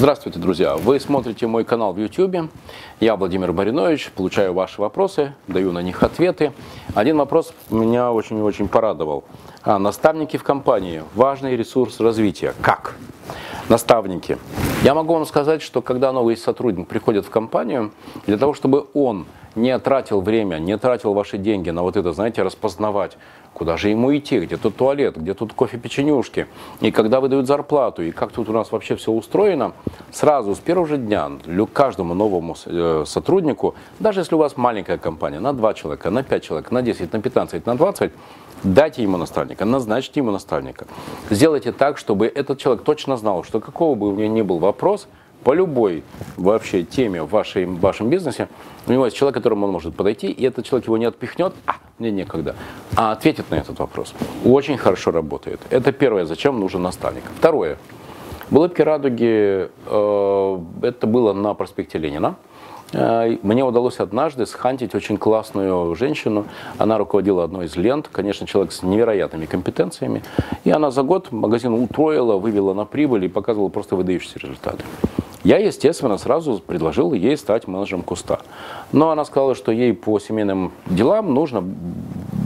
Здравствуйте, друзья! Вы смотрите мой канал в YouTube. Я Владимир Маринович, получаю ваши вопросы, даю на них ответы. Один вопрос меня очень-очень порадовал. А, наставники в компании – важный ресурс развития. Как? Наставники. Я могу вам сказать, что когда новый сотрудник приходит в компанию, для того, чтобы он не тратил время, не тратил ваши деньги на вот это, знаете, распознавать, куда же ему идти, где тут туалет, где тут кофе-печенюшки, и когда выдают зарплату, и как тут у нас вообще все устроено, сразу с первого же дня каждому новому э, сотруднику, даже если у вас маленькая компания, на 2 человека, на 5 человек, на 10, на 15, на 20, дайте ему наставника, назначьте ему наставника. Сделайте так, чтобы этот человек точно знал, что какого бы у него ни был вопрос – по любой вообще теме в, вашей, в вашем бизнесе, у него есть человек, к которому он может подойти, и этот человек его не отпихнет, а, мне некогда, а ответит на этот вопрос. Очень хорошо работает. Это первое, зачем нужен наставник. Второе. В «Улыбке радуги» э, это было на проспекте Ленина. Э, мне удалось однажды схантить очень классную женщину. Она руководила одной из лент. Конечно, человек с невероятными компетенциями. И она за год магазин утроила, вывела на прибыль и показывала просто выдающиеся результаты. Я, естественно, сразу предложил ей стать менеджером куста. Но она сказала, что ей по семейным делам нужно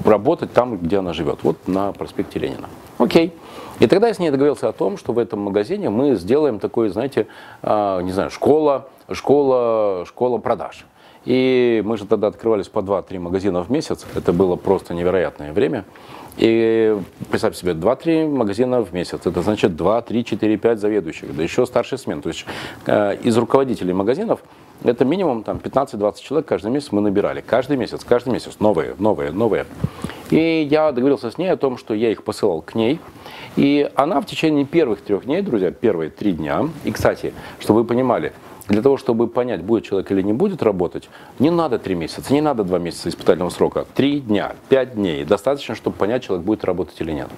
работать там, где она живет, вот на проспекте Ленина. Окей. И тогда я с ней договорился о том, что в этом магазине мы сделаем такой, знаете, а, не знаю, школа, школа, школа продаж. И мы же тогда открывались по 2-3 магазина в месяц. Это было просто невероятное время. И представьте себе, 2-3 магазина в месяц. Это значит 2, 3, 4, 5 заведующих, да еще старший смен. То есть э, из руководителей магазинов это минимум там, 15-20 человек каждый месяц мы набирали. Каждый месяц, каждый месяц. Новые, новые, новые. И я договорился с ней о том, что я их посылал к ней. И она в течение первых трех дней, друзья, первые три дня, и, кстати, чтобы вы понимали, для того, чтобы понять, будет человек или не будет работать, не надо три месяца, не надо два месяца испытательного срока. Три дня, пять дней. Достаточно, чтобы понять, человек будет работать или нет.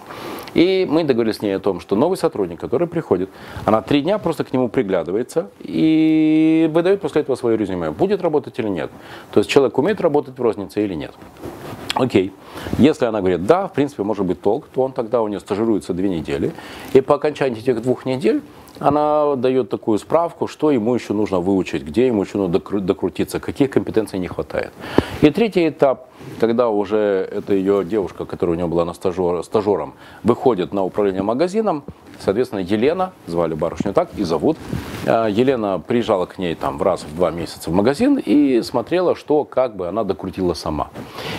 И мы договорились с ней о том, что новый сотрудник, который приходит, она три дня просто к нему приглядывается и выдает после этого свое резюме, будет работать или нет. То есть человек умеет работать в рознице или нет. Окей. Если она говорит, да, в принципе, может быть толк, то он тогда у нее стажируется две недели. И по окончании этих двух недель она дает такую справку, что ему еще нужно выучить, где ему еще нужно докрутиться, каких компетенций не хватает. И третий этап, когда уже эта ее девушка, которая у нее была на стажер, стажером, выходит на управление магазином, соответственно, Елена, звали барышню так и зовут, э, Елена приезжала к ней там раз в два месяца в магазин и смотрела, что как бы она докрутила сама.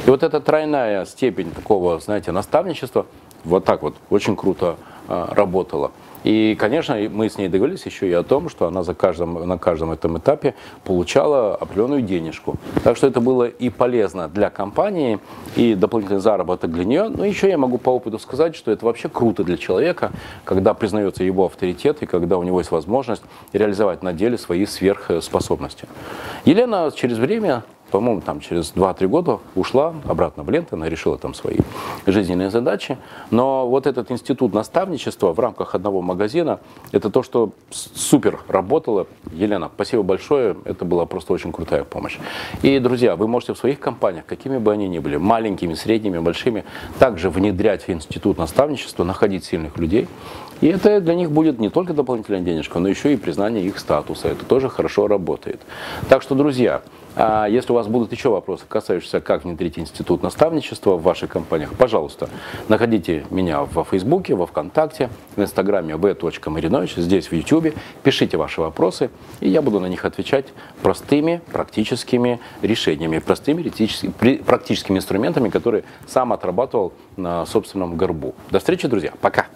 И вот эта тройная степень такого, знаете, наставничества, вот так вот очень круто э, работала. И, конечно, мы с ней договорились еще и о том, что она за каждым, на каждом этом этапе получала определенную денежку. Так что это было и полезно для компании, и дополнительный заработок для нее. Но еще я могу по опыту сказать, что это вообще круто для человека, когда признается его авторитет и когда у него есть возможность реализовать на деле свои сверхспособности. Елена через время по-моему, там через 2-3 года ушла обратно в ленту, она решила там свои жизненные задачи. Но вот этот институт наставничества в рамках одного магазина, это то, что супер работало. Елена, спасибо большое, это была просто очень крутая помощь. И, друзья, вы можете в своих компаниях, какими бы они ни были, маленькими, средними, большими, также внедрять в институт наставничества, находить сильных людей. И это для них будет не только дополнительная денежка, но еще и признание их статуса. Это тоже хорошо работает. Так что, друзья, а если у вас будут еще вопросы, касающиеся, как внедрить институт наставничества в ваших компаниях, пожалуйста, находите меня во Фейсбуке, во Вконтакте, в Инстаграме v.marinovич, здесь в Ютубе. Пишите ваши вопросы, и я буду на них отвечать простыми практическими решениями, простыми практическими инструментами, которые сам отрабатывал на собственном горбу. До встречи, друзья. Пока.